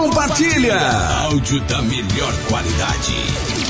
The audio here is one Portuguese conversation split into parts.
Compartilha! Áudio da melhor qualidade.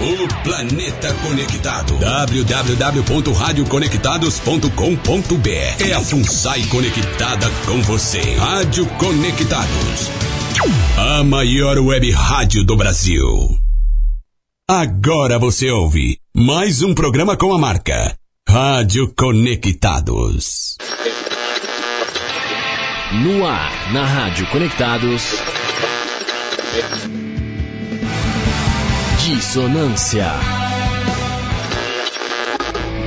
O planeta conectado. www.radioconectados.com.br É a FUNSAI conectada com você. Rádio Conectados. A maior web rádio do Brasil. Agora você ouve mais um programa com a marca Rádio Conectados. No ar, na Rádio Conectados. Dissonância.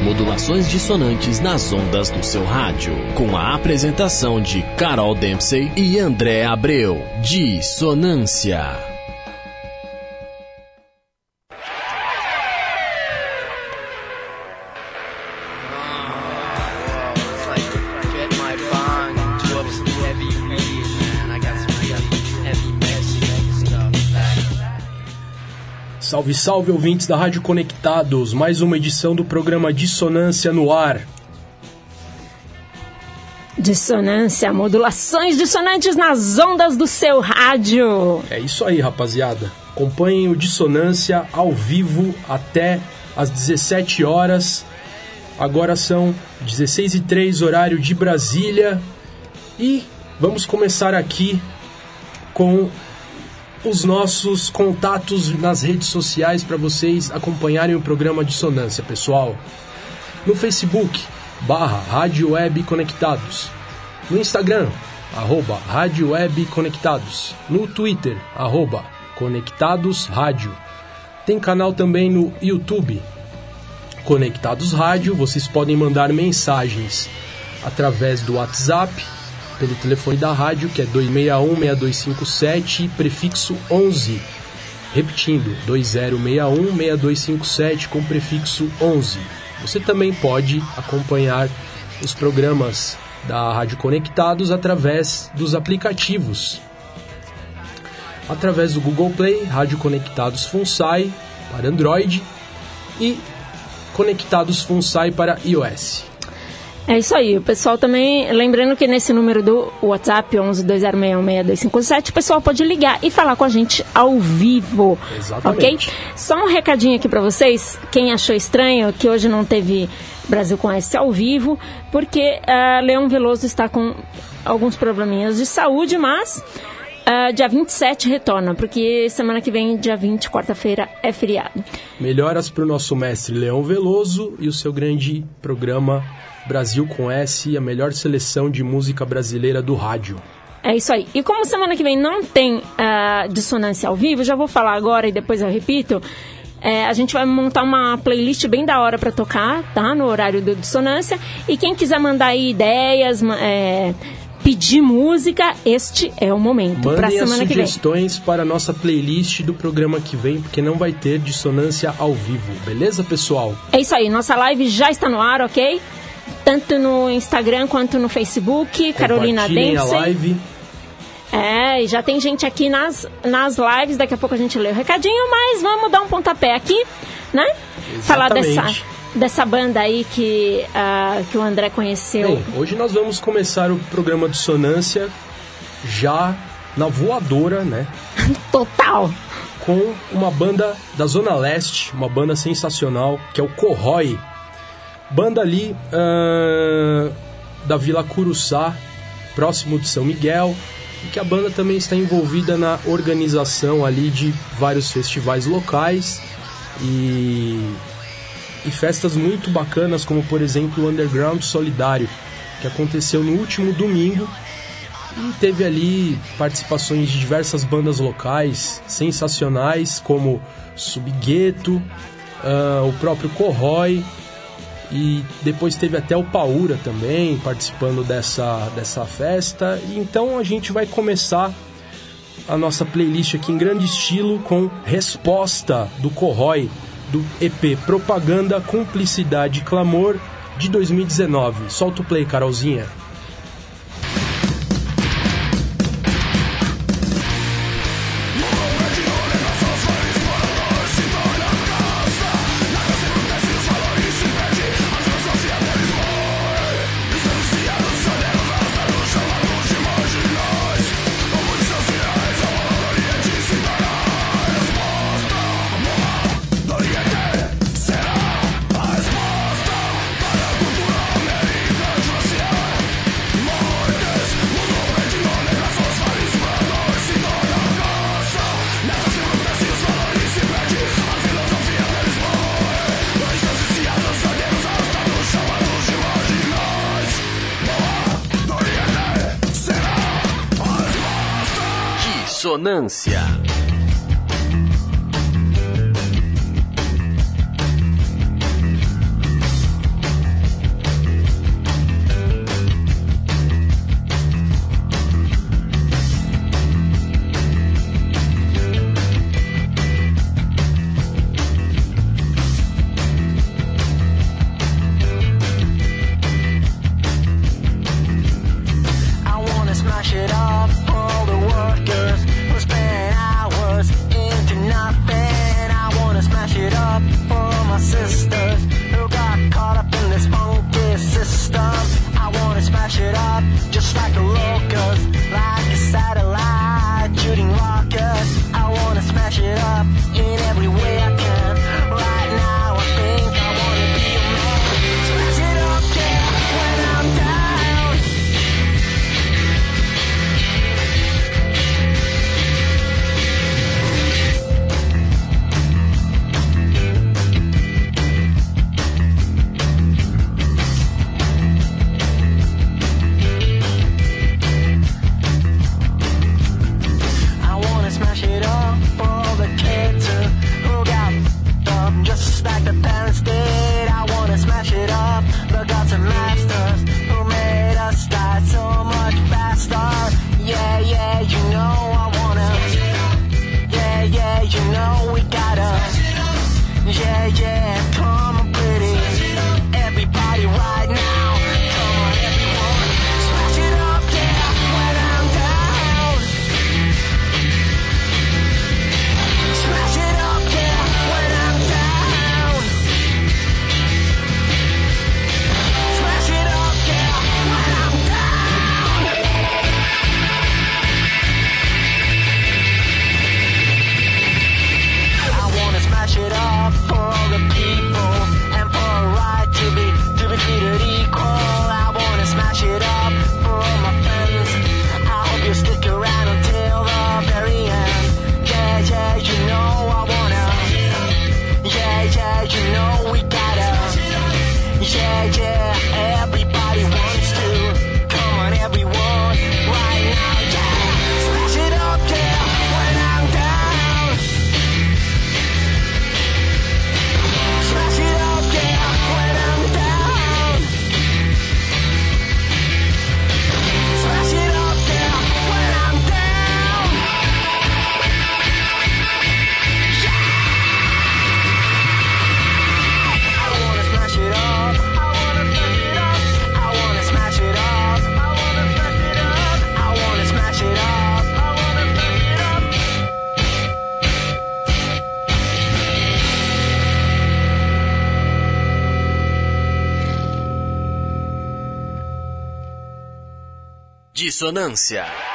Modulações dissonantes nas ondas do seu rádio. Com a apresentação de Carol Dempsey e André Abreu. Dissonância. Salve, salve ouvintes da Rádio Conectados, mais uma edição do programa Dissonância no ar. Dissonância, modulações dissonantes nas ondas do seu rádio. É isso aí, rapaziada. Acompanhem o Dissonância ao vivo até às 17 horas. Agora são 16 e 3 horário de Brasília. E vamos começar aqui com os nossos contatos nas redes sociais para vocês acompanharem o programa Dissonância, pessoal. No Facebook, barra Rádio Web Conectados. No Instagram, arroba Rádio Web Conectados. No Twitter, arroba Conectados Rádio. Tem canal também no YouTube, Conectados Rádio. Vocês podem mandar mensagens através do WhatsApp, pelo telefone da rádio, que é 261-6257, prefixo 11. Repetindo, 2061-6257 com prefixo 11. Você também pode acompanhar os programas da Rádio Conectados através dos aplicativos. Através do Google Play, Rádio Conectados FUNSAI para Android e Conectados FUNSAI para iOS. É isso aí, o pessoal também, lembrando que nesse número do WhatsApp 1120616257, o pessoal pode ligar e falar com a gente ao vivo, Exatamente. ok? Só um recadinho aqui para vocês, quem achou estranho que hoje não teve Brasil com S ao vivo, porque ah, Leão Veloso está com alguns probleminhas de saúde, mas ah, dia 27 retorna, porque semana que vem, dia 20, quarta-feira, é feriado. Melhoras para o nosso mestre Leão Veloso e o seu grande programa Brasil com S, a melhor seleção de música brasileira do rádio. É isso aí. E como semana que vem não tem ah, dissonância ao vivo, já vou falar agora e depois eu repito. é, a gente vai montar uma playlist bem da hora pra tocar, tá? No horário do dissonância. E quem quiser mandar aí ideias, é, pedir música, este é o momento. pra semana que vem. sugestões para a nossa playlist do programa que vem, porque não vai ter dissonância ao vivo, beleza, pessoal? É isso aí. Nossa live já está no ar, ok? Tanto no Instagram quanto no Facebook. Carolina Compartilhem a Dempsey. live. É, e já tem gente aqui nas, nas lives, daqui a pouco a gente lê o recadinho, mas vamos dar um pontapé aqui, né? Falar dessa, Exatamente. dessa banda aí que, ah, que o André conheceu. Bem, hoje nós vamos começar o programa Dissonância já na voadora, né? Total. com uma banda da Zona Leste, uma banda sensacional, que é o Corrói. Banda ali ah, da Vila Curuçá, próximo de São Miguel, e que a banda também está envolvida na organização ali de vários festivais locais e, e festas muito bacanas, como por exemplo o Underground Solidário, que aconteceu no último domingo e teve ali participações de diversas bandas locais sensacionais, como Subgueto, ah, o próprio Corrói, e depois teve até o Paura também participando dessa, dessa festa. E então a gente vai começar a nossa playlist aqui em grande estilo com Resposta do Corrói, do EP Propaganda, Cumplicidade e Clamor de 2019. Solta o play, Carolzinha. Dissonância. Stuff.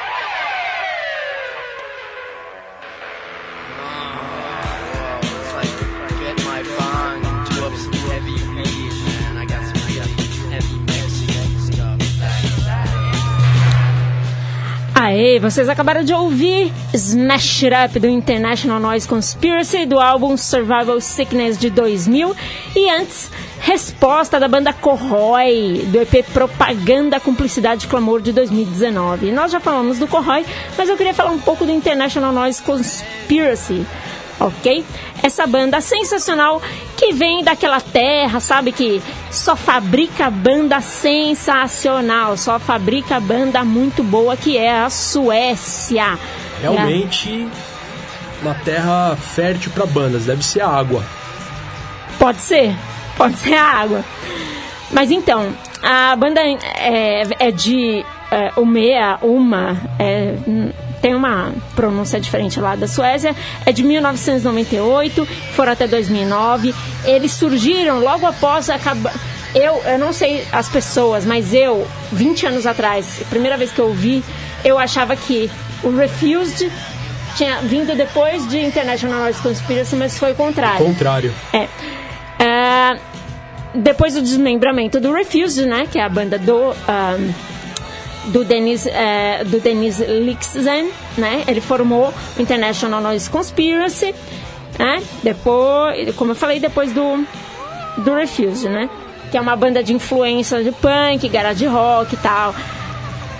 Aê, vocês acabaram de ouvir Smash It Up do International Noise Conspiracy do álbum Survival Sickness de 2000 e antes Resposta da banda Corroy do EP Propaganda Cumplicidade e Clamor de 2019. Nós já falamos do Corroy, mas eu queria falar um pouco do International Noise Conspiracy. Ok? Essa banda sensacional que vem daquela terra, sabe? Que só fabrica banda sensacional, só fabrica banda muito boa, que é a Suécia. realmente uma terra fértil para bandas, deve ser a água. Pode ser, pode ser a água. Mas então, a banda é, é de é, Umea, Uma, é, tem uma pronúncia diferente lá da Suécia, é de 1998, foram até 2009. Eles surgiram logo após acabar. Eu, eu não sei as pessoas, mas eu, 20 anos atrás, primeira vez que eu ouvi, eu achava que o Refused tinha vindo depois de International Noise Conspiracy, mas foi o contrário. Contrário. É. É, depois do desmembramento do Refused, né? Que é a banda do. ahm, do Denis, é, do Denis Lixzen, né? Ele formou o International Noise Conspiracy, né? Depois, como eu falei, depois do, do Refused, né? Que é uma banda de influência de punk, garage rock e tal.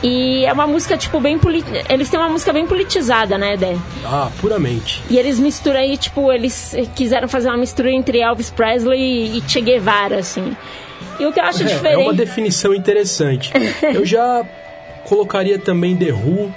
E é uma música, tipo, bem... Poli eles têm uma música bem politizada, né, Dé? Ah, puramente. E eles misturam aí, tipo, eles quiseram fazer uma mistura entre Elvis Presley e Che Guevara, assim. E o que eu acho É, é diferente... uma definição interessante. Eu já colocaria também The Who,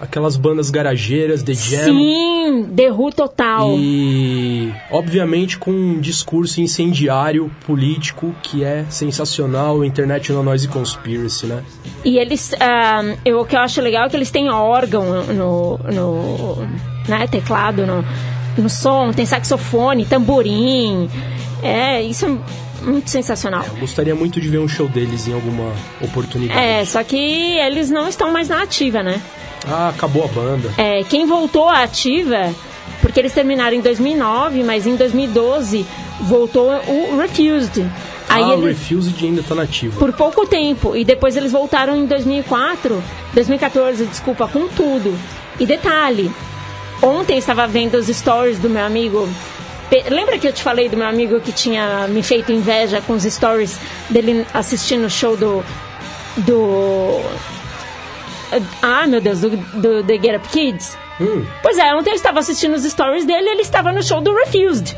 aquelas bandas garageiras, The Jam. Sim, The Who total. E, obviamente, com um discurso incendiário político que é sensacional, o International Noise Conspiracy, né? E eles, ah, eu, o que eu acho legal é que eles têm órgão no, no né, teclado, no, no som, tem saxofone, tamborim. É, isso é muito sensacional. Gostaria muito de ver um show deles em alguma oportunidade. É, só que eles não estão mais na ativa, né? Ah, acabou a banda. É, quem voltou à ativa, porque eles terminaram em 2009, mas em 2012 voltou o Refused. Aí ah, o Refused ainda tá nativo. por pouco tempo, e depois eles voltaram em 2004, 2014, desculpa, com tudo. E detalhe, ontem eu estava vendo os stories do meu amigo. Lembra que eu te falei do meu amigo que tinha me feito inveja com os stories dele assistindo o show do. do. Ah, meu Deus, do, do The Get Up Kids? Hum, Pois é, ontem eu estava assistindo os stories dele e ele estava no show do Refused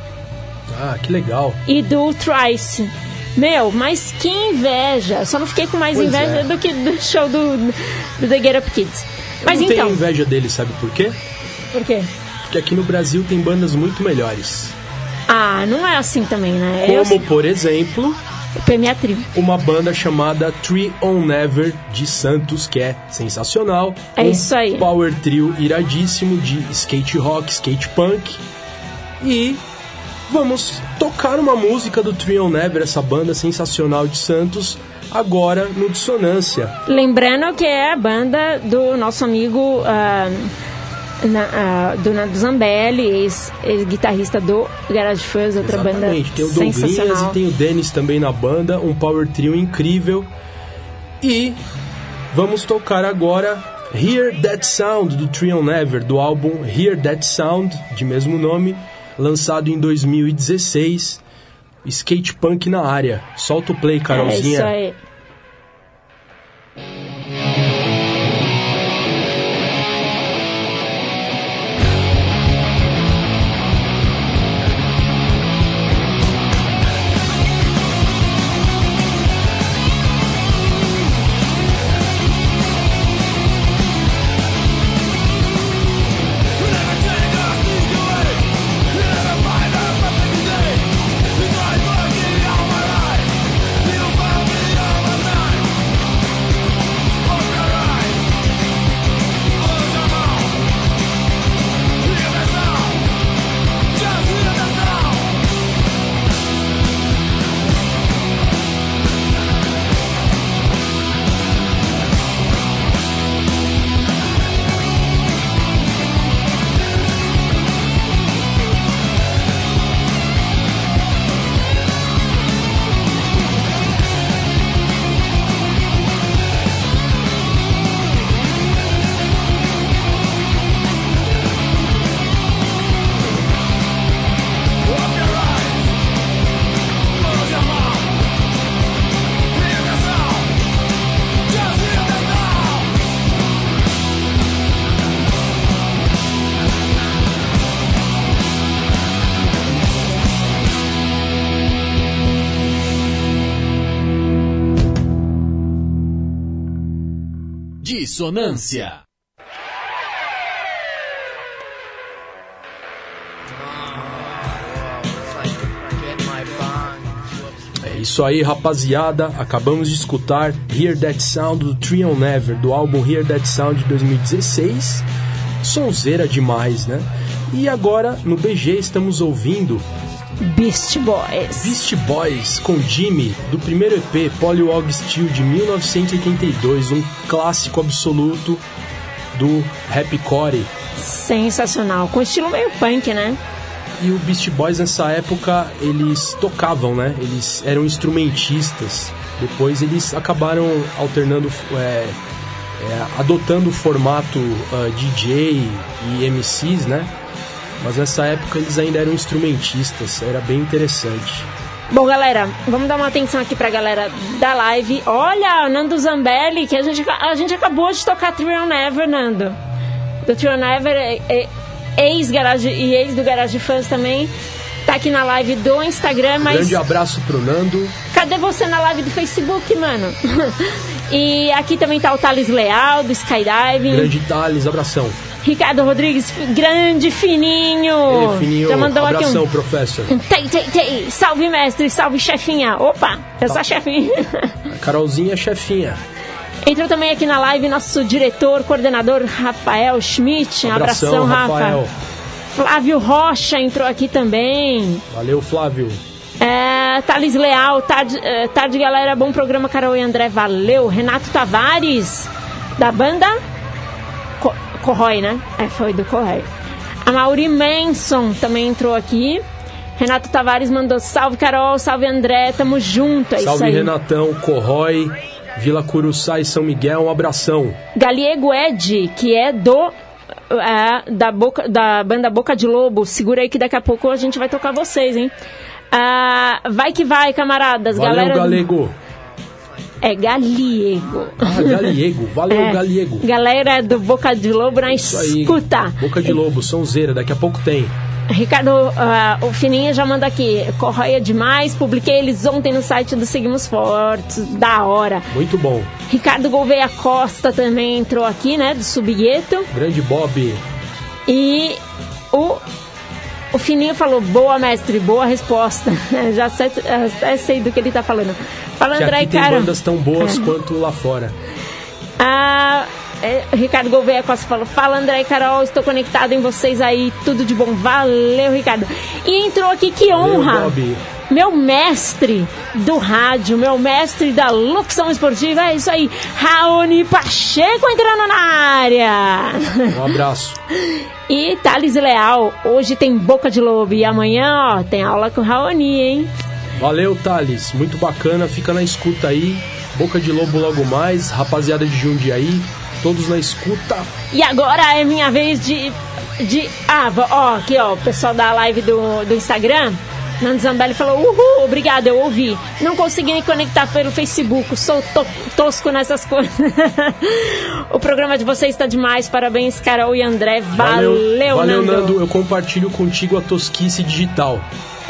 ah, que legal. e do Trice. Meu, mas que inveja! Só não fiquei com mais Pois inveja é. do que do show do, do The Get Up Kids. Mas Eu não então, tenho inveja deles, sabe por quê? por quê? Porque aqui no Brasil tem bandas muito melhores. Ah, não é assim também, né? Como, por exemplo, PMA Trio. uma banda chamada Tree on Never de Santos, que é sensacional. É um isso aí. Power trio iradíssimo de skate rock, skate punk. E vamos tocar uma música do Tree on Never, essa banda sensacional de Santos, agora no Dissonância. Lembrando que é a banda do nosso amigo ah, na, ah, do Nando Zambelli, ex- ex-guitarrista do Garage Fuzz, outra Exatamente. banda Tem o Douglas e tem o Dennis também na banda, um power trio incrível. E vamos tocar agora Hear That Sound do Tree on Never, do álbum Hear That Sound, de mesmo nome, lançado em 2016. Skate punk na área. Solta o play, É Carolzinha. isso aí. Ressonância. É isso aí, rapaziada. Acabamos de escutar Hear That Sound do Trion Never, do álbum Hear That Sound de 2016. Sonzeira demais, né? E agora, no BG, estamos ouvindo Beast Boys. Beast Boys com Jimmy, do primeiro EP Polywog Steel de 1982, um clássico absoluto do rapcore. Sensacional. Com estilo meio punk, né? E o Beast Boys nessa época eles tocavam, né? Eles eram instrumentistas. Depois eles acabaram alternando, é, é, adotando o formato ah, DJ e MCs, né? Mas nessa época eles ainda eram instrumentistas, era bem interessante. Bom, galera, vamos dar uma atenção aqui pra galera da live. Olha, Nando Zambelli, que a gente, a gente acabou de tocar Trial Never, Nando. Do Trial Never, é- é- ex-garage e ex do Garage Fans também. Tá aqui na live do Instagram, mas Grande abraço pro Nando. cadê você na live do Facebook, mano? e aqui também tá o Thales Leal, do Skydiving. Grande Thales, abração. Ricardo Rodrigues, grande fininho. Ei, fininho, Já mandou aqui abração, um... professor. tei, tei, tei. Salve, mestre, salve, chefinha. Opa, essa chefinha. A Carolzinha é chefinha. Entrou também aqui na live nosso diretor, coordenador Rafael Schmidt. Abração, Abração, Rafa. Rafael. Flávio Rocha entrou aqui também. Valeu, Flávio. É, Thales Leal, tarde, é, tarde, galera, bom programa, Carol e André, valeu. Renato Tavares, da banda Corrói, né? É, foi do Corrói. A Mauri Manson também entrou aqui. Renato Tavares mandou salve, Carol, salve, André, tamo junto, é Salve. Renatão, Corrói, Vila Curuçá e São Miguel, um abração. Galiego Ed, que é do é, da, boca, da banda Boca de Lobo. Segura aí que daqui a pouco a gente vai tocar vocês, hein? Ah, vai que vai, camaradas. Valeu, galera Galego. É Galiego. Ah, Galiego. Valeu, É, Galiego. Galera do Boca de Lobo na Isso aí. escuta. Boca de Lobo, Sonzeira, daqui a pouco tem. Ricardo, ah, o Fininha já manda aqui. Corroia demais. Publiquei eles ontem no site do Seguimos Fortes. Da hora. Muito bom. Ricardo Gouveia Costa também entrou aqui, né? Do Subgueto. Grande Bob. E o, o Fininho falou, boa mestre, boa resposta. Já sei, até sei do que ele tá falando. Fala, Que André, aqui tem cara. bandas tão boas quanto lá fora. Ah, é, Ricardo Gouveia Costa falou, fala André e Carol, estou conectado em vocês aí, tudo de bom. Valeu, Ricardo. E entrou aqui, que Valeu, honra. Bob. Meu mestre do rádio, meu mestre da locução esportiva, é isso aí. Raoni Pacheco entrando na área. Um abraço. E Thales Leal, hoje tem Boca de Lobo e amanhã, ó, tem aula com o Raoni, hein? Valeu, Thales. Muito bacana. Fica na escuta aí. Boca de Lobo logo mais. Rapaziada de Jundiaí. Todos na escuta. E agora é minha vez de. de ah, ó, aqui, ó, o pessoal da live do, do Instagram. Nando Zambelli falou, uhul, obrigado, eu ouvi. Não consegui me conectar pelo Facebook, sou to- tosco nessas coisas. o programa de vocês está demais, parabéns, Carol e André. Valeu, Valeu, Nando. Nando. Eu compartilho contigo a tosquice digital.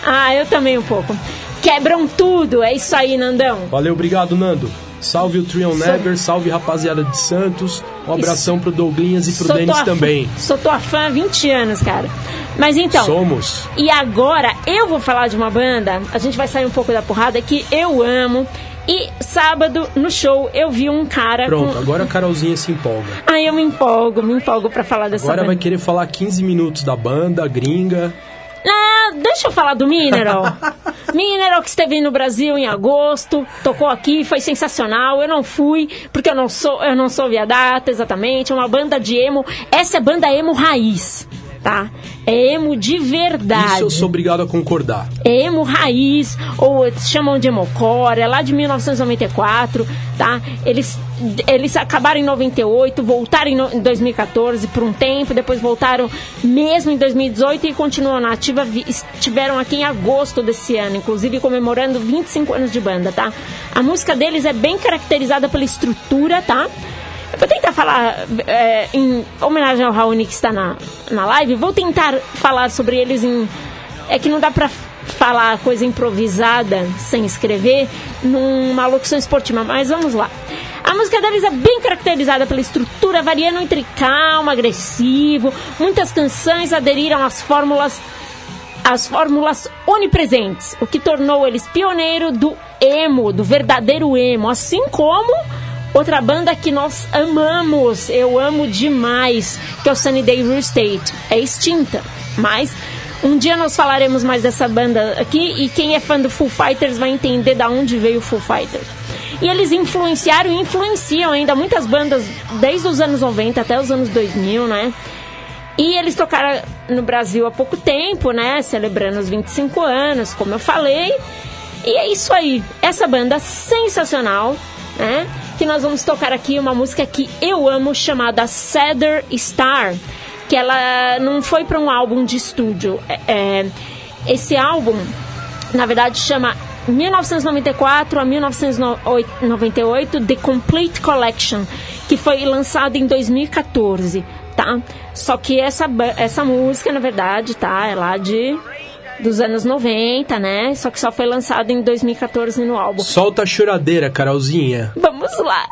Ah, eu também um pouco. Quebram tudo, é isso aí, Nandão. Valeu, obrigado, Nando. Salve o Trion Sou- Never, salve rapaziada de Santos. Um abração pro Douglinhas e pro Sou Denis tua fã- também. Sou tua fã há 20 anos, cara. Mas então. Somos. E agora eu vou falar de uma banda, a gente vai sair um pouco da porrada, que eu amo. E sábado, no show, eu vi um cara Pronto, com... agora a Carolzinha se empolga. Ai, eu me empolgo, me empolgo pra falar dessa Agora vai banda. querer falar 15 minutos da banda, gringa. Ah, deixa eu falar do Mineral. Mineral que esteve no Brasil em agosto, tocou aqui, foi sensacional. Eu não fui, porque eu não sou, eu não sou via data exatamente. É uma banda de emo. Essa é banda emo raiz, tá? É emo de verdade. Isso eu sou obrigado a concordar. É emo raiz, ou chamam de emocore, é lá de 1994, tá? Eles, eles acabaram em 98, voltaram em no- em 2014 por um tempo, depois voltaram mesmo em 2018 e continuam na ativa. Estiveram aqui em agosto desse ano, inclusive comemorando 25 anos de banda, tá? A música deles é bem caracterizada pela estrutura, tá? Vou tentar falar é, em homenagem ao Raoni que está na, na live. Vou tentar falar sobre eles em. É que não dá pra falar coisa improvisada sem escrever numa locução esportiva, mas vamos lá. A música deles é bem caracterizada pela estrutura, variando entre calmo, agressivo. Muitas canções aderiram às fórmulas as fórmulas onipresentes, o que tornou eles pioneiro do emo, do verdadeiro emo, assim como outra banda que nós amamos, eu amo demais, que é o Sunny Day Real Estate, é extinta, mas um dia nós falaremos mais dessa banda aqui e quem é fã do Foo Fighters vai entender da onde veio o Foo Fighters. E eles influenciaram e influenciam ainda muitas bandas desde os anos 90 até os anos 2000, né? E eles tocaram no Brasil há pouco tempo, né? Celebrando os 25 anos, como eu falei. E é isso aí. Essa banda sensacional, né? Que nós vamos tocar aqui uma música que eu amo, chamada Cedar Star. Que ela não foi para um álbum de estúdio. É, é, esse álbum, na verdade, chama 1994 a 1998 The Complete Collection, que foi lançado em 2014 tá? Só que essa, essa música, na verdade, tá? É lá de dos anos 90, né? Só que só foi lançado em 2014 no álbum. Solta a choradeira, Carolzinha. Vamos lá.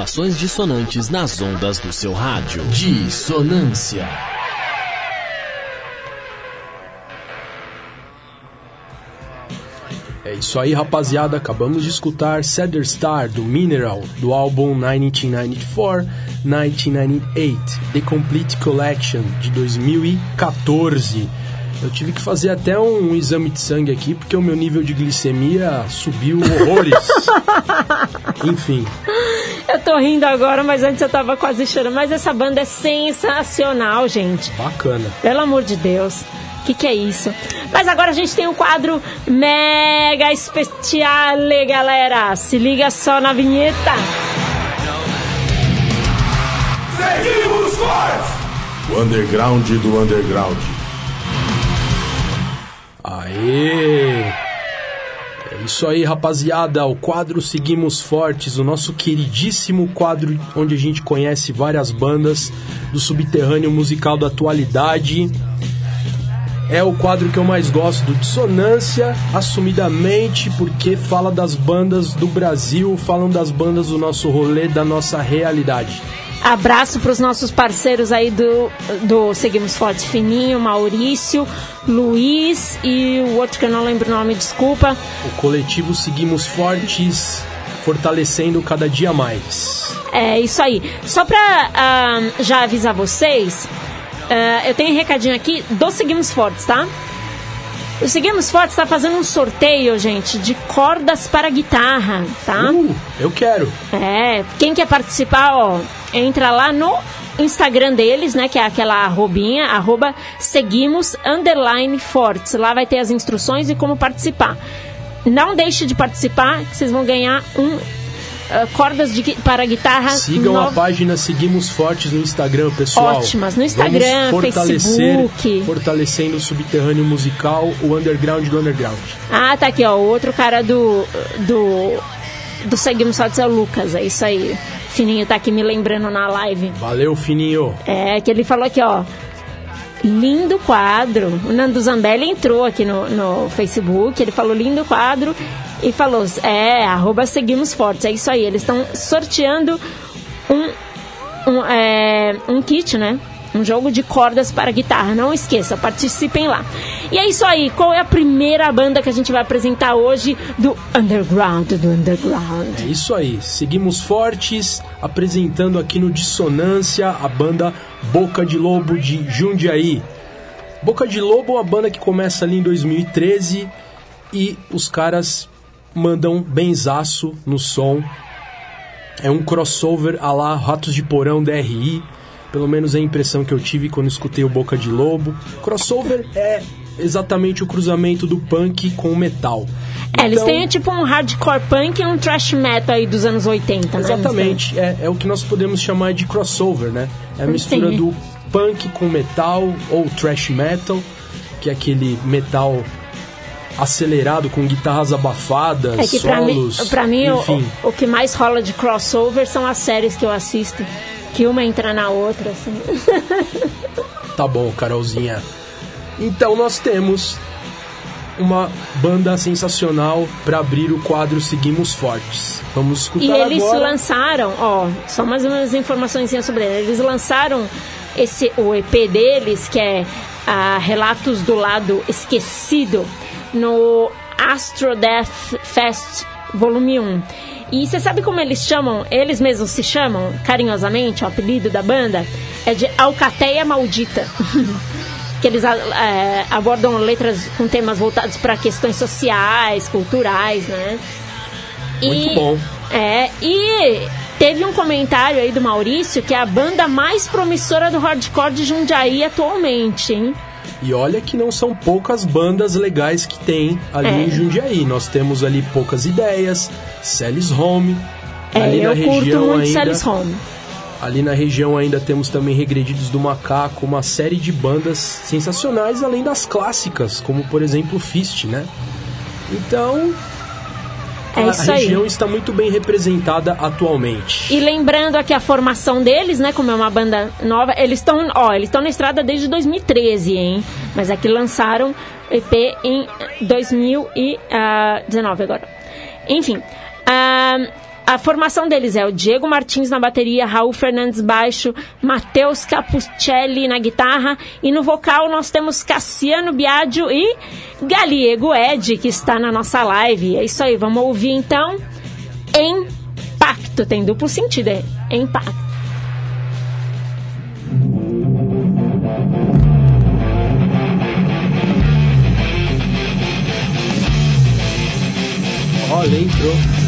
Modulações dissonantes nas ondas do seu rádio. Dissonância. É isso aí, rapaziada. Acabamos de escutar Cedar Star do Mineral, do álbum 1994-1998, The Complete Collection de 2014. Eu tive que fazer até um exame de sangue aqui porque o meu nível de glicemia subiu horrores. Enfim, Eu tô rindo agora, mas antes eu tava quase chorando. Mas essa banda é sensacional, gente. bacana. Pelo amor de Deus. O que, que é isso? Mas agora a gente tem um quadro mega especial, galera. Se liga só na vinheta. Seguimos fortes! O underground do underground. Aê! Isso aí, rapaziada. O quadro Seguimos Fortes, o nosso queridíssimo quadro onde a gente conhece várias bandas do subterrâneo musical da atualidade. É o quadro que eu mais gosto do Dissonância, assumidamente, porque fala das bandas do Brasil, falam das bandas do nosso rolê, da nossa realidade. Abraço para os nossos parceiros aí do, do Seguimos Forte Fininho, Maurício, Luiz e o outro que eu não lembro o nome, desculpa. O coletivo Seguimos Fortes, fortalecendo cada dia mais. É isso aí. Só para ah, já avisar vocês, ah, eu tenho um recadinho aqui do Seguimos Fortes, tá? O Seguimos Fortes está fazendo um sorteio, gente, de cordas para guitarra, tá? Uh, eu quero. É, quem quer participar, ó, entra lá no Instagram deles, né, que é aquela arrobinha, arroba seguimos underline fortes. Lá vai ter as instruções e como participar. Não deixe de participar, que vocês vão ganhar um ah, cordas de, para guitarra. Sigam a nova- página Seguimos Fortes no Instagram, pessoal. Ótimas, no Instagram, Vamos fortalecer, Facebook. Fortalecendo o subterrâneo musical, o underground do underground. Ah, tá aqui, ó. O outro cara do. do. do Seguimos Fortes é o Lucas, é isso aí. Fininho tá aqui me lembrando na live. Valeu, Fininho. É, que ele falou aqui, ó. Lindo quadro. O Nando Zambelli entrou aqui no, no Facebook, ele falou lindo quadro e falou, é, arroba seguimos fortes. É isso aí, eles estão sorteando um, um, é, um kit, né? Um jogo de cordas para guitarra. Não esqueça, participem lá. E é isso aí. Qual é a primeira banda que a gente vai apresentar hoje do Underground, do Underground? É isso aí. Seguimos fortes, apresentando aqui no Dissonância a banda Boca de Lobo de Jundiaí. Boca de Lobo é uma banda que começa ali em 2013 e os caras mandam benzaço no som. É um crossover a lá Ratos de Porão DRI. Pelo menos é a impressão que eu tive quando escutei o Boca de Lobo. Crossover é exatamente o cruzamento do punk com o metal. É, eles Então- têm tipo um hardcore punk e um thrash metal aí dos anos 80, né? Exatamente, é, é o que nós podemos chamar de crossover, né? É a mistura Sim. do punk com metal ou thrash metal, que é aquele metal acelerado com guitarras abafadas, É que pra mim, solos, pra mim o, o que mais rola de crossover são as séries que eu assisto. Que uma entra na outra, assim. Tá bom, Carolzinha. Então nós temos uma banda sensacional para abrir o quadro Seguimos Fortes. Vamos escutar E eles agora. lançaram, ó, só mais umas informações sobre eles. Eles lançaram esse, o EP deles, que é ah, Relatos do Lado Esquecido, no Astro Death Fest Volume 1. E você sabe como eles chamam? Eles mesmos se chamam, carinhosamente, o apelido da banda é de Alcateia Maldita. que eles eh, abordam letras com temas voltados para questões sociais, culturais, né? Muito bom. É, e teve um comentário aí do Maurício que é a banda mais promissora do hardcore de Jundiaí atualmente, hein? E olha que não são poucas bandas legais que tem ali É. em Jundiaí. Nós temos ali poucas ideias, Celis Home. É, ali eu na curto região muito ainda, Sally's Home. Ali na região ainda temos também Regredidos do Macaco, uma série de bandas sensacionais, além das clássicas, como por exemplo Fist, né? Então, É a isso aí. região está muito bem representada atualmente. E lembrando aqui a formação deles, né? Como é uma banda nova, eles estão, ó, eles estão na estrada desde 2013, hein? Mas aqui lançaram EP em 2019 agora. Enfim, ah, a formação deles é o Diego Martins na bateria, Raul Fernandes baixo, Matheus Capuccelli na guitarra e no vocal nós temos Cassiano Biagio e Galiego Ed, que está na nossa live. É isso aí, vamos ouvir então. Impacto, tem duplo sentido, é impacto. Olha, entrou.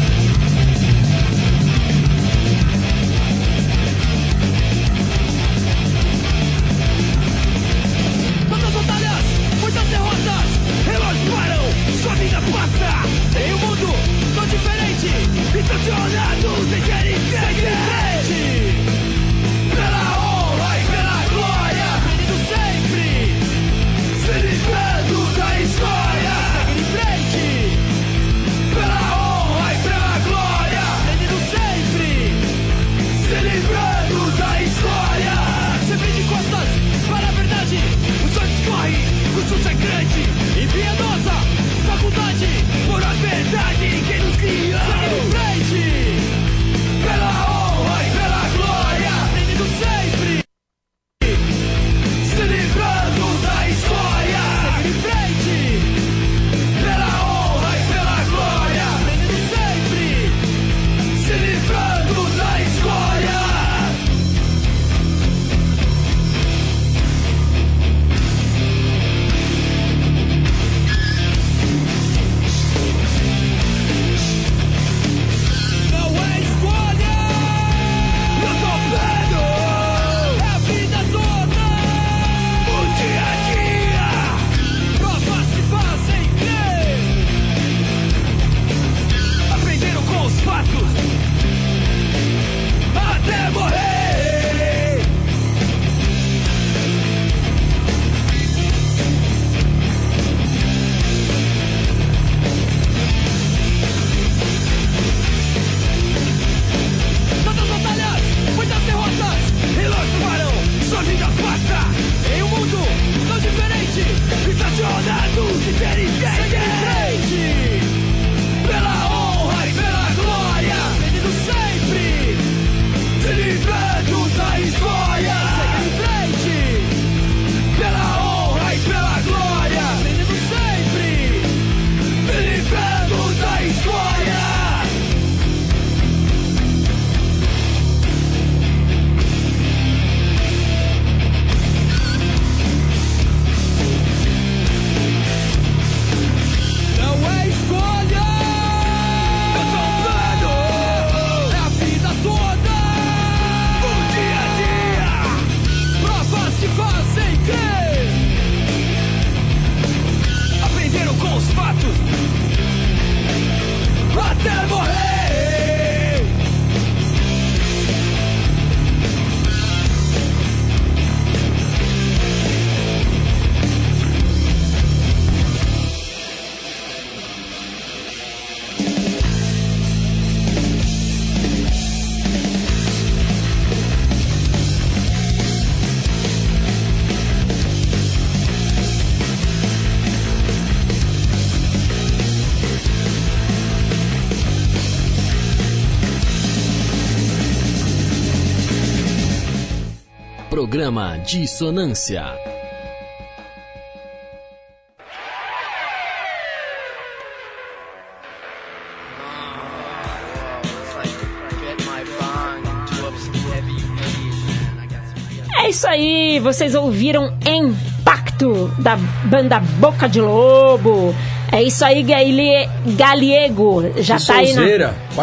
Got some. É isso aí, vocês ouviram Impacto da banda Boca de Lobo. É isso aí, Galie- Galiego. Já Que tá aí na,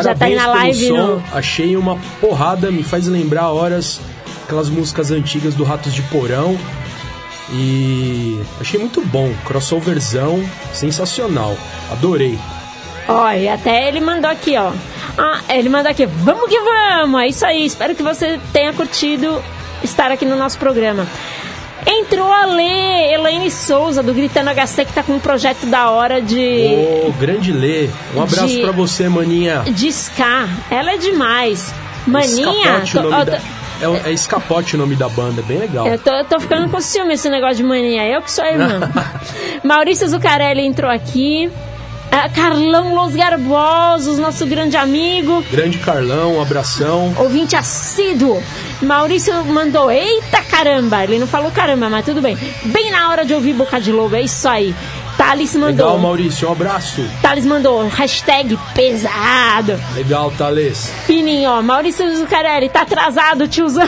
já tá aí Parabéns na live. som. no- Achei uma porrada, me faz lembrar horas aquelas músicas antigas do Ratos de Porão. E achei muito bom, crossoverzão, sensacional. Adorei. Ó, e até ele mandou aqui, ó. Ah, ele mandou aqui, vamos que vamos! É isso aí, espero que você tenha curtido estar aqui no nosso programa. Entrou a Lê, Elaine Souza, do Gritando HC, que tá com um projeto da hora de, Ô, grande Lê. Um abraço De- pra você, maninha. de ska. Ela é demais. Maninha, Escapote, tô- ó, da... é, é Escapote o nome da banda, bem legal. Eu tô, eu tô ficando com ciúme esse negócio de mania. Eu que sou a irmã. Maurício Zucarelli entrou aqui. Ah, Carlão Los Garbosos, nosso grande amigo. Grande Carlão, um abração. Ouvinte assíduo. Maurício mandou, eita caramba. Ele não falou caramba, mas tudo bem. Bem na hora de ouvir Boca de Lobo, é isso aí. Thales mandou. Legal, Maurício, um abraço. Thales mandou, hashtag pesado. Legal, Thales. Fininho, ó, Maurício Zucarelli, tá atrasado, tiozão.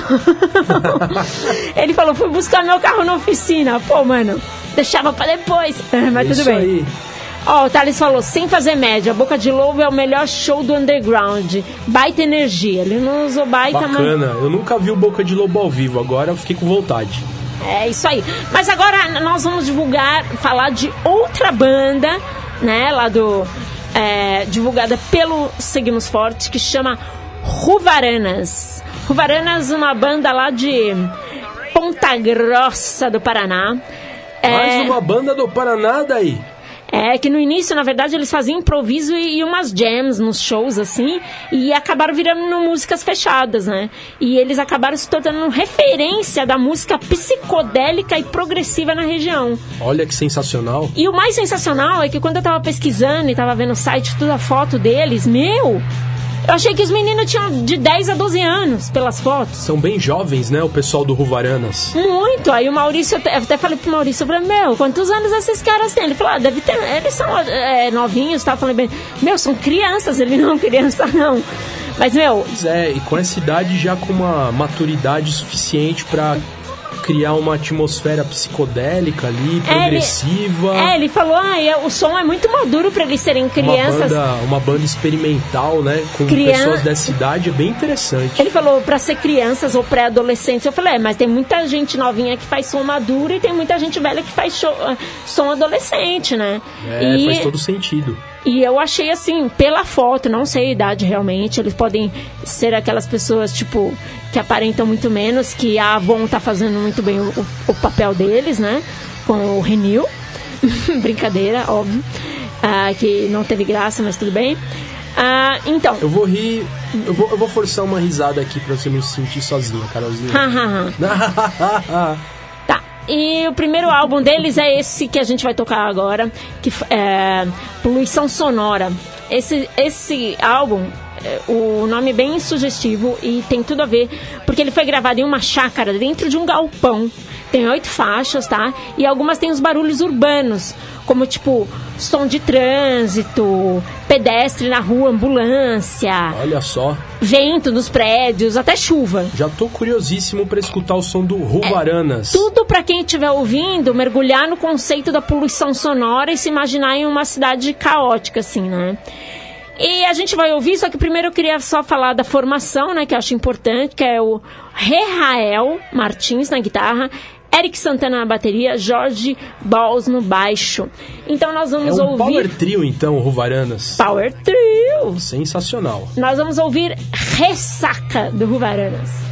Ele falou, fui buscar meu carro na oficina. Pô, mano, deixava pra depois. Mas tudo Isso bem. aí. Ó, o Thales falou, sem fazer média, Boca de Lobo é o melhor show do underground. Baita energia. Ele não usou baita, mas... Bacana. Eu nunca vi o Boca de Lobo ao vivo, agora eu fiquei com vontade. É isso aí. Mas agora nós vamos divulgar, falar de outra banda, né? Lá do. é, divulgada pelo Seguimos Forte, que chama Ruvaranas. Ruvaranas, uma banda lá de Ponta Grossa do Paraná. É, Mais uma banda do Paraná daí. É que no início, na verdade, eles faziam improviso e, umas jams nos shows, assim, e acabaram virando músicas fechadas, né? E eles acabaram se tornando referência da música psicodélica e progressiva na região. Olha que sensacional. E o mais sensacional é que quando eu tava pesquisando e tava vendo o site, toda a foto deles, meu, eu achei que os meninos tinham de 10 a 12 anos pelas fotos. São bem jovens, né? O pessoal do Ruvaranas. Muito. Aí o Maurício, eu até- falei pro Maurício, eu falei, meu, quantos anos esses caras têm? Ele falou, ah, deve ter, eles são é, novinhos, tá? Eu falei, bem, meu, são crianças, ele não é criança, não. Mas, meu, Pois é, e com essa idade já com uma maturidade suficiente pra criar uma atmosfera psicodélica ali, progressiva. É, ele falou, ah, e o som é muito maduro pra eles serem uma crianças. banda, uma banda experimental, né? Com Crian- pessoas dessa idade, é bem interessante. Ele falou pra ser crianças ou pré-adolescentes. Eu falei, é, mas tem muita gente novinha que faz som maduro e tem muita gente velha que faz show- ah, som adolescente, né? É, e, faz todo sentido. E eu achei assim, pela foto, não sei a idade realmente, eles podem ser aquelas pessoas, tipo, que aparentam muito menos, que a Avon tá fazendo muito bem o, o- papel deles, né? Com o Renil. Brincadeira, óbvio. Ah, que não teve graça, mas tudo bem. Ah, então. Eu vou rir, eu vou, eu vou forçar uma risada aqui pra você não se sentir sozinha, Carolzinha. E o primeiro álbum deles é esse que a gente vai tocar agora, que é Poluição Sonora. Esse, esse álbum, é, o nome é bem sugestivo e tem tudo a ver, porque ele foi gravado em uma chácara dentro de um galpão. Tem oito faixas, tá? E algumas têm os barulhos urbanos, como tipo som de trânsito, pedestre na rua, ambulância, Olha só, vento nos prédios, até chuva. já tô curiosíssimo pra escutar o som do Ruvaranas. Tudo para quem estiver ouvindo, mergulhar no conceito da poluição sonora e se imaginar em uma cidade caótica, assim, né? E a gente vai ouvir, só que primeiro eu queria só falar da formação, né, que eu acho importante, que é o Rehael Martins na guitarra, Eric Santana na bateria, Jorge Balls no baixo. Então nós É vamos um ouvir power trio, então, Ruvaranas. Power Trio. Sensacional. Nós vamos ouvir Ressaca do Ruvaranas.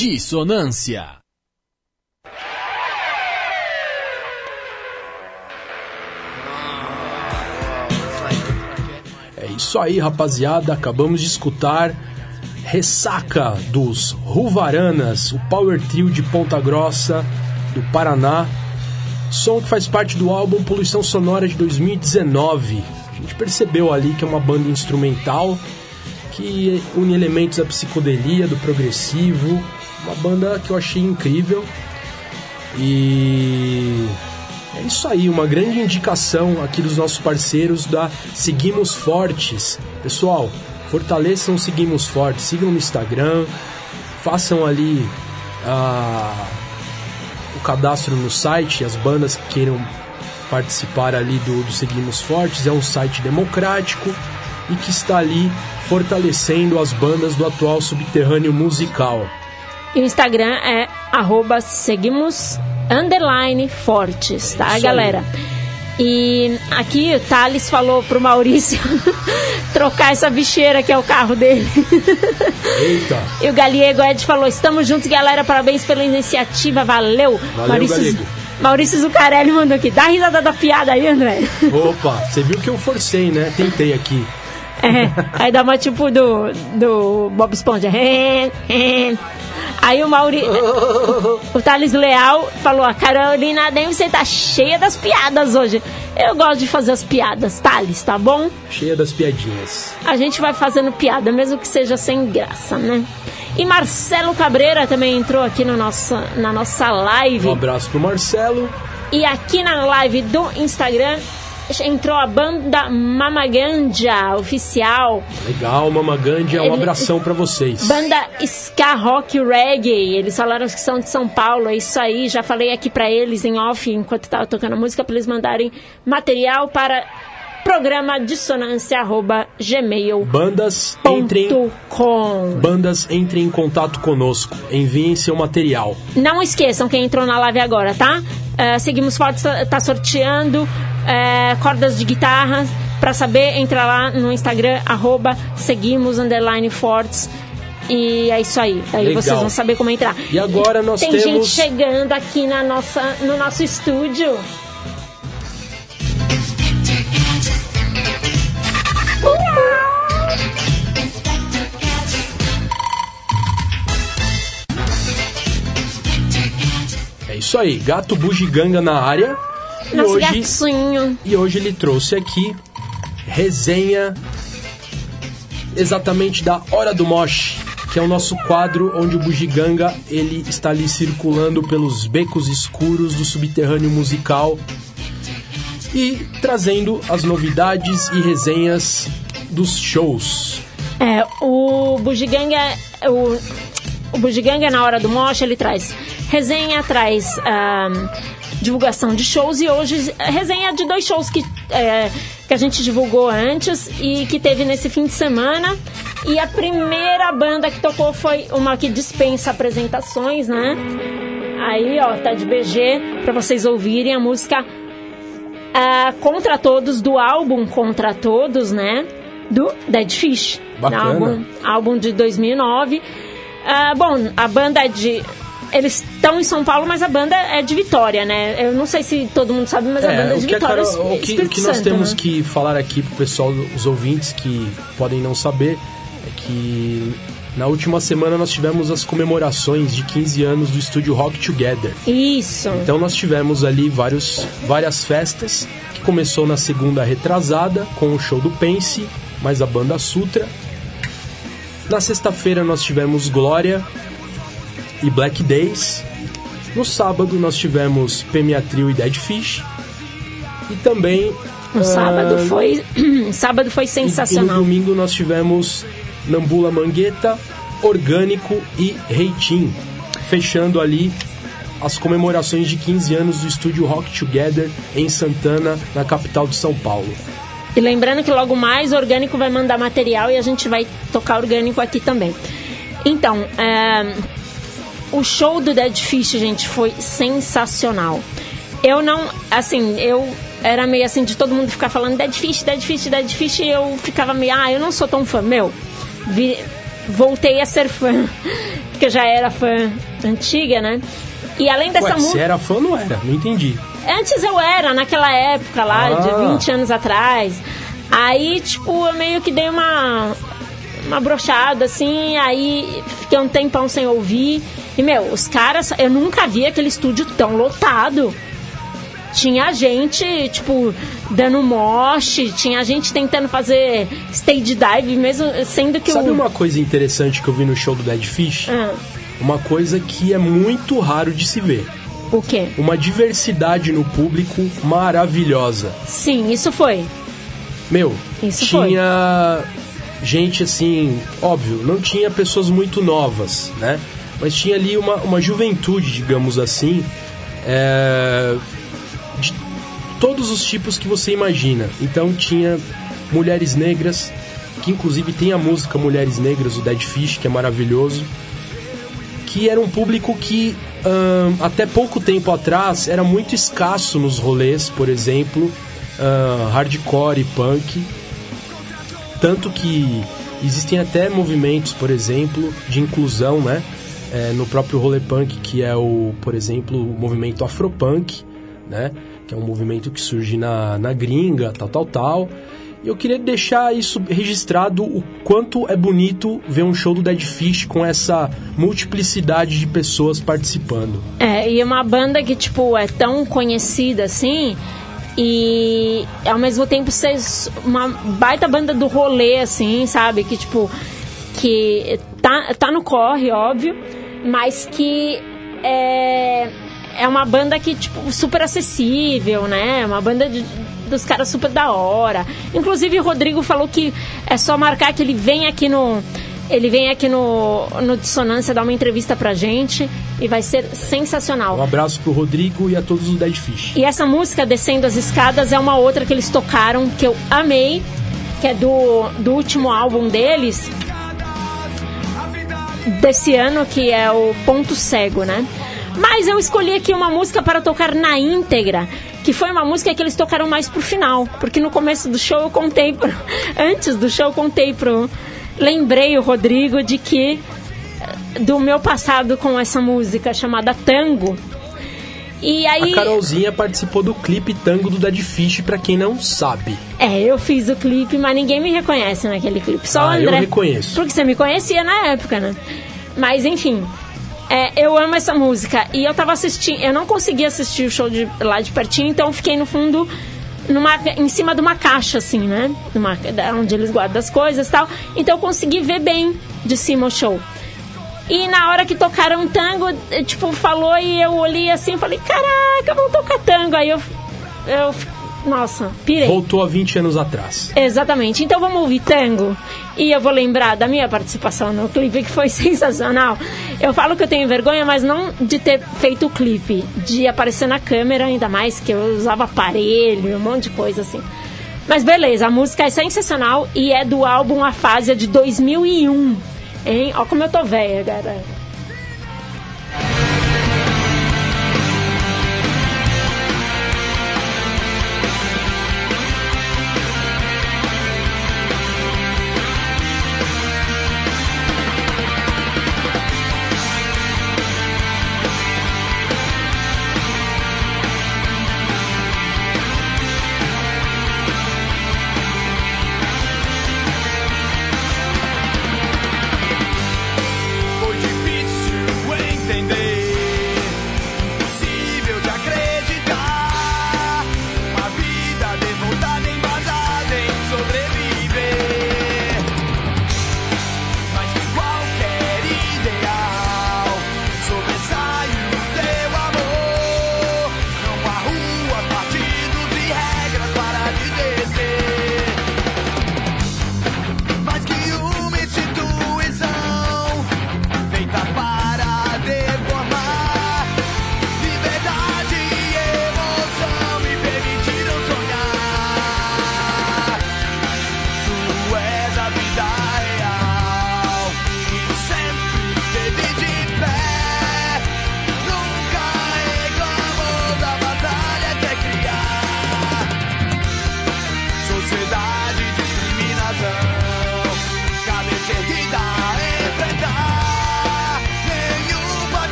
Dissonância. É isso aí, rapaziada. Acabamos de escutar Ressaca dos Ruvaranas, o Power Trio de Ponta Grossa, do Paraná. Som que faz parte do álbum Poluição Sonora de 2019. A gente percebeu ali que é uma banda instrumental que une elementos da psicodelia, do progressivo. Uma banda que eu achei incrível. E é isso aí, uma grande indicação aqui dos nossos parceiros da Seguimos Fortes. Pessoal, fortaleçam Seguimos Fortes, sigam no Instagram, façam ali ah, o cadastro no site, as bandas que queiram participar ali do, do Seguimos Fortes. É um site democrático e que está ali fortalecendo as bandas do atual subterrâneo musical. E o Instagram é arroba seguimos underline fortes, tá, Isso aí. galera? E aqui o Thales falou pro Maurício trocar essa bicheira que é o carro dele. Eita! E o Galiego Ed falou: estamos juntos, galera. Parabéns pela iniciativa. Valeu. Valeu, Maurício. Maurício Zucarelli mandou aqui. Dá risada da piada aí, André. Opa, você viu que eu forcei, né? Tentei aqui. É, aí dá uma tipo do, do Bob Esponja. Aí o Mauri, o Thales Leal falou: A Carolina Dempsey tá cheia das piadas hoje. Eu gosto de fazer as piadas, Thales, tá bom? Cheia das piadinhas. A gente vai fazendo piada, mesmo que seja sem graça, né? E Marcelo Cabreira também entrou aqui no nosso, na nossa live. Um abraço pro Marcelo. E aqui na live do Instagram entrou a banda Mamaganja oficial. Legal, Mamagândia, um abração pra vocês. Banda Ska Rock Reggae. Eles falaram que são de São Paulo. É isso aí. Já falei aqui pra eles em off enquanto tava tocando a música pra eles mandarem material para programa dissonância@gmail.com. Bandas, entrem, bandas entrem em contato conosco. Enviem seu material. Não esqueçam quem entrou na live agora, tá? É, seguimos Fortes tá, sorteando é, cordas de guitarra. Pra saber, entra lá no Instagram, arroba seguimos underline fortes. E é isso aí. Aí Legal. vocês vão saber como entrar. E agora nós Tem gente temos. chegando aqui na nossa, no nosso estúdio. Isso aí, Gato Bugiganga na área. E Nosso hoje, gatinho. e hoje ele trouxe aqui resenha exatamente da Hora do Mosh, que é o nosso quadro onde o Bugiganga ele está ali circulando pelos becos escuros do subterrâneo musical e trazendo as novidades e resenhas dos shows. É, o Bugiganga, o, o Bugiganga na hora do mocha, ele traz resenha, traz ahn, divulgação de shows e hoje resenha de dois shows que, é, que a gente divulgou antes e que teve nesse fim de semana. E a primeira banda que tocou foi uma que dispensa apresentações, né? Aí, ó, tá de BG pra vocês ouvirem a música ah, Contra Todos, do álbum Contra Todos, né? Do Dead Fish. Bacana. Álbum, álbum de 2009. Ah, bom, a banda é de. Eles estão em São Paulo, mas a banda é de Vitória, né? Eu não sei se todo mundo sabe, mas a banda é de a Vitória. Carol- o que, o que nós Santo, temos né? que falar aqui pro pessoal, os ouvintes que podem não saber, é que na última semana nós tivemos as comemorações de 15 anos do estúdio Rock Together. Isso. Então nós tivemos ali vários, várias festas, que começou na segunda retrasada, com o show do Pense, mais a banda Sutra. Na sexta-feira nós tivemos Glória e Black Days. No sábado nós tivemos PMA Trio e Dead Fish. E também... O sábado ah, foi. sábado foi e- E no sensacional. domingo nós tivemos Nambula Mangueta, Orgânico e Reitim, fechando ali as comemorações de 15 anos do estúdio Rock Together em Santana, na capital de São Paulo. E lembrando que logo mais o orgânico vai mandar material e a gente vai tocar orgânico aqui também. Então, é, o show do Dead Fish, gente, foi sensacional. Eu não, assim, eu era meio assim de todo mundo ficar falando Dead Fish, Dead Fish, Dead Fish, e eu ficava meio, ah, eu não sou tão fã. Meu, vi- voltei a ser fã, porque eu já era fã antiga, né? E além dessa Ué, música. você era fã ou não era? Não entendi. Antes eu era, naquela época lá, Ah. de 20 anos atrás. Aí, tipo, eu meio que dei uma. Uma brochada, assim, aí fiquei um tempão sem ouvir. E, meu, os caras, eu nunca vi aquele estúdio tão lotado. Tinha gente, tipo, dando moche, tinha gente tentando fazer stage dive, mesmo sendo que Sabe o. uma coisa interessante que eu vi no show do Dead Fish? Ah, Uma coisa que é muito raro de se ver. o quê? Uma diversidade no público maravilhosa. Sim, isso foi. Meu, Isso tinha gente assim, óbvio, não tinha pessoas muito novas, né? Mas tinha ali uma, uma juventude, digamos assim, é, de todos os tipos que você imagina. Então tinha mulheres negras, que inclusive tem a música Mulheres Negras, o Dead Fish, que é maravilhoso, que era um público que ahn, até pouco tempo atrás era muito escasso nos rolês, por exemplo, ahn, hardcore e punk. Tanto que existem até movimentos, por exemplo, de inclusão, né? É, no próprio rolê punk, que é o, por exemplo, o movimento afropunk, né? Que é um movimento que surge na, na gringa, tal, tal, tal. E eu queria deixar isso registrado o quanto é bonito ver um show do Dead Fish com essa multiplicidade de pessoas participando. É, e uma banda que, tipo, é tão conhecida assim. E ao mesmo tempo ser uma baita banda do rolê, assim, sabe? Que, tipo, que tá, tá no corre, óbvio, mas que é, é uma banda que, tipo, super acessível, né? Uma banda de- dos caras super da hora. Inclusive, o Rodrigo falou que é só marcar que ele vem aqui no. Ele vem aqui no, no Dissonância dar uma entrevista pra gente e vai ser sensacional. Um abraço pro Rodrigo e a todos os Dead Fish. E essa música, Descendo as Escadas, é uma outra que eles tocaram que eu amei, que é do, do último álbum deles, desse ano, que é o Ponto Cego, né? Mas eu escolhi aqui uma música para tocar na íntegra, que foi uma música que eles tocaram mais pro final, porque no começo do show eu contei pro, antes do show eu contei pro lembrei o Rodrigo de que do meu passado com essa música chamada Tango. E aí A Carolzinha participou do clipe Tango do Dead Fish, pra quem não sabe. É, eu fiz o clipe, mas ninguém me reconhece naquele clipe. Só o Ah, eu André. reconheço. Porque você me conhecia na época, né? Mas enfim. é, eu amo essa música. E eu tava assistindo. Eu não consegui assistir o show de, lá de pertinho, então eu fiquei no fundo. Numa, em cima de uma caixa, assim, né? Numa, onde eles guardam as coisas e tal. Então eu consegui ver bem de cima o show. E na hora que tocaram tango, eh, tipo, falou e eu olhei assim e falei, caraca, vamos tocar tango. Aí eu. eu nossa, pirei. Voltou há 20 anos atrás. Exatamente. Então vamos ouvir tango. E eu vou lembrar da minha participação no clipe, que foi sensacional. Eu falo que eu tenho vergonha, mas não de ter feito o clipe, de aparecer na câmera, ainda mais que eu usava aparelho, um monte de coisa assim. Mas beleza, a música é sensacional e é do álbum Afásia de 2001. Hein? Ó como eu tô velha, galera.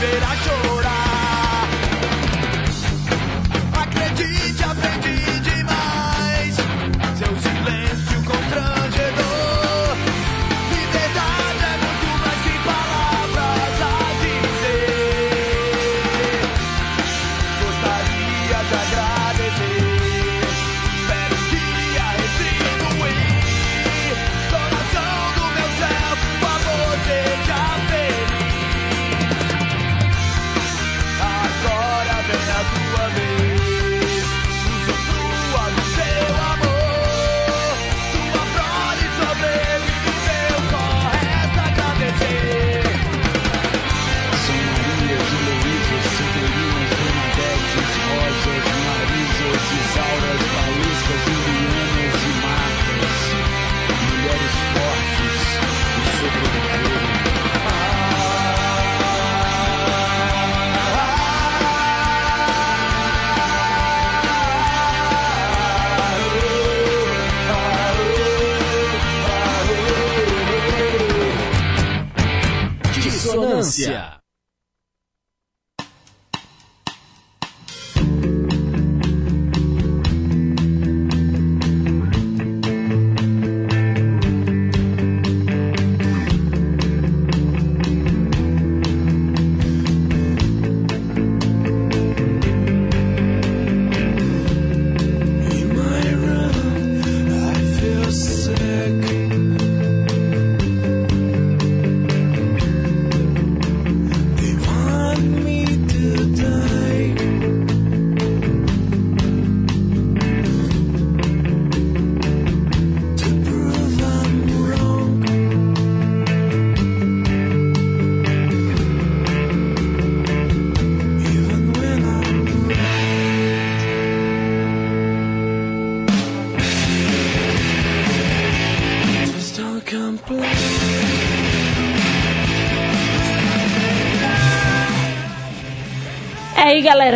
liberacho.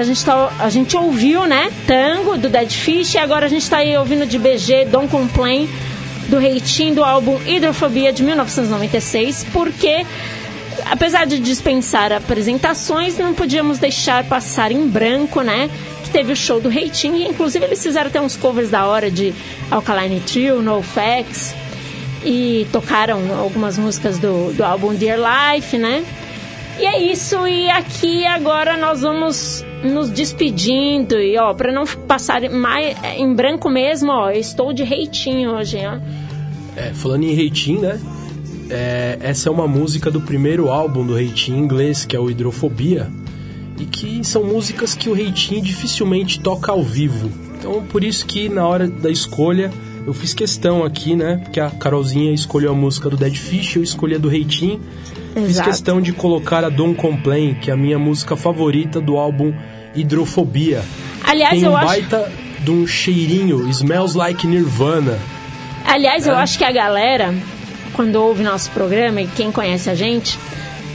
A gente, tá, a gente ouviu, né? Tango, do Dead Fish, e agora a gente tá aí ouvindo de BG, Don't Complain, do Reitinho, do álbum Hidrofobia, de 1996, porque, apesar de dispensar apresentações, não podíamos deixar passar em branco, né? Que teve o show do Reitinho, e inclusive eles fizeram até uns covers da hora de Alkaline Trio, No Facts, e tocaram algumas músicas do, do álbum Dear Life, né? E é isso, e aqui agora nós vamos nos despedindo. E ó, pra não passar mais em branco mesmo, ó, estou de reitinho hoje, ó. É, falando em Reitin, né? É, essa é uma música do primeiro álbum do Reitin em inglês, que é o Hidrofobia. E que são músicas que o Reitin dificilmente toca ao vivo. Então, por isso que na hora da escolha, eu fiz questão aqui, né? Porque a Carolzinha escolheu a música do Dead Fish, eu escolhi a do Reitin. Fiz Exato. questão de colocar a Don't Complain, que é a minha música favorita do álbum Hidrofobia. Aliás, Tem eu um acho, baita de um cheirinho, Smells Like Nirvana. aliás, É. eu acho que a galera, quando ouve nosso programa e quem conhece a gente,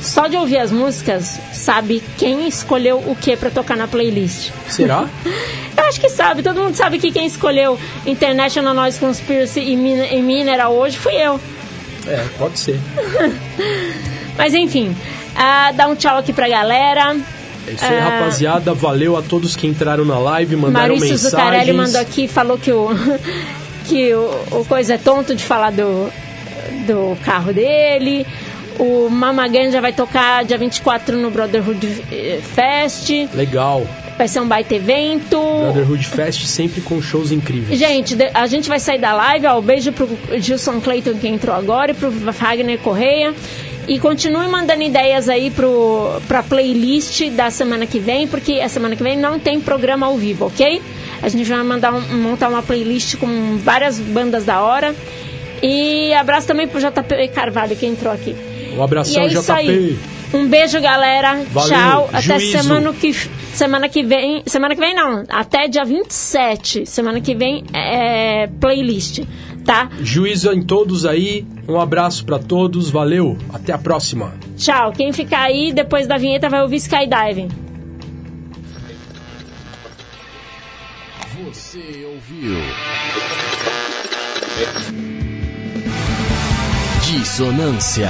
só de ouvir as músicas, sabe quem escolheu o que pra tocar na playlist. Será? Eu acho que sabe, todo mundo sabe que quem escolheu International Noise Conspiracy e, Min e Mineral hoje fui eu. é, pode ser. Mas enfim, ah, dá um tchau aqui pra galera. É isso aí, Ah. rapaziada. Valeu a todos que entraram na live, mandaram Maurício mensagens. Zucarelli mandou aqui, falou que o, que o, o coisa é tonto de falar do, do carro dele. O Mamagan já vai tocar dia 24 no Brotherhood eh, Fest. Legal. Vai ser um baita evento. Brotherhood Fest sempre com shows incríveis. Gente, a gente vai sair da live. Ó, um beijo pro Gilson Clayton que entrou agora e pro Wagner Correia. E continue mandando ideias aí pro, pra playlist da semana que vem, porque a semana que vem não tem programa ao vivo, ok? A gente vai mandar um- montar uma playlist com várias bandas da hora. E abraço também pro JP Carvalho que entrou aqui. Um abração, é JP. aí. Um beijo, galera. Valeu, Tchau. Até juízo. semana que, semana que vem. Semana que vem não. Até dia 27. Semana que vem é playlist. Tá? Juízo em todos aí. Um abraço pra todos. Valeu. Até a próxima. Tchau. Quem ficar aí depois da vinheta vai ouvir Skydiving. Você ouviu? Dissonância.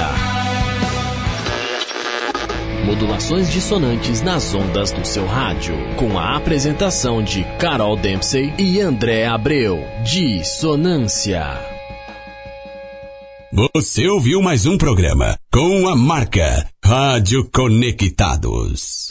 Modulações dissonantes nas ondas do seu rádio. Com a apresentação de Carol Dempsey e André Abreu. Dissonância. Você ouviu mais um programa com a marca Rádio Conectados.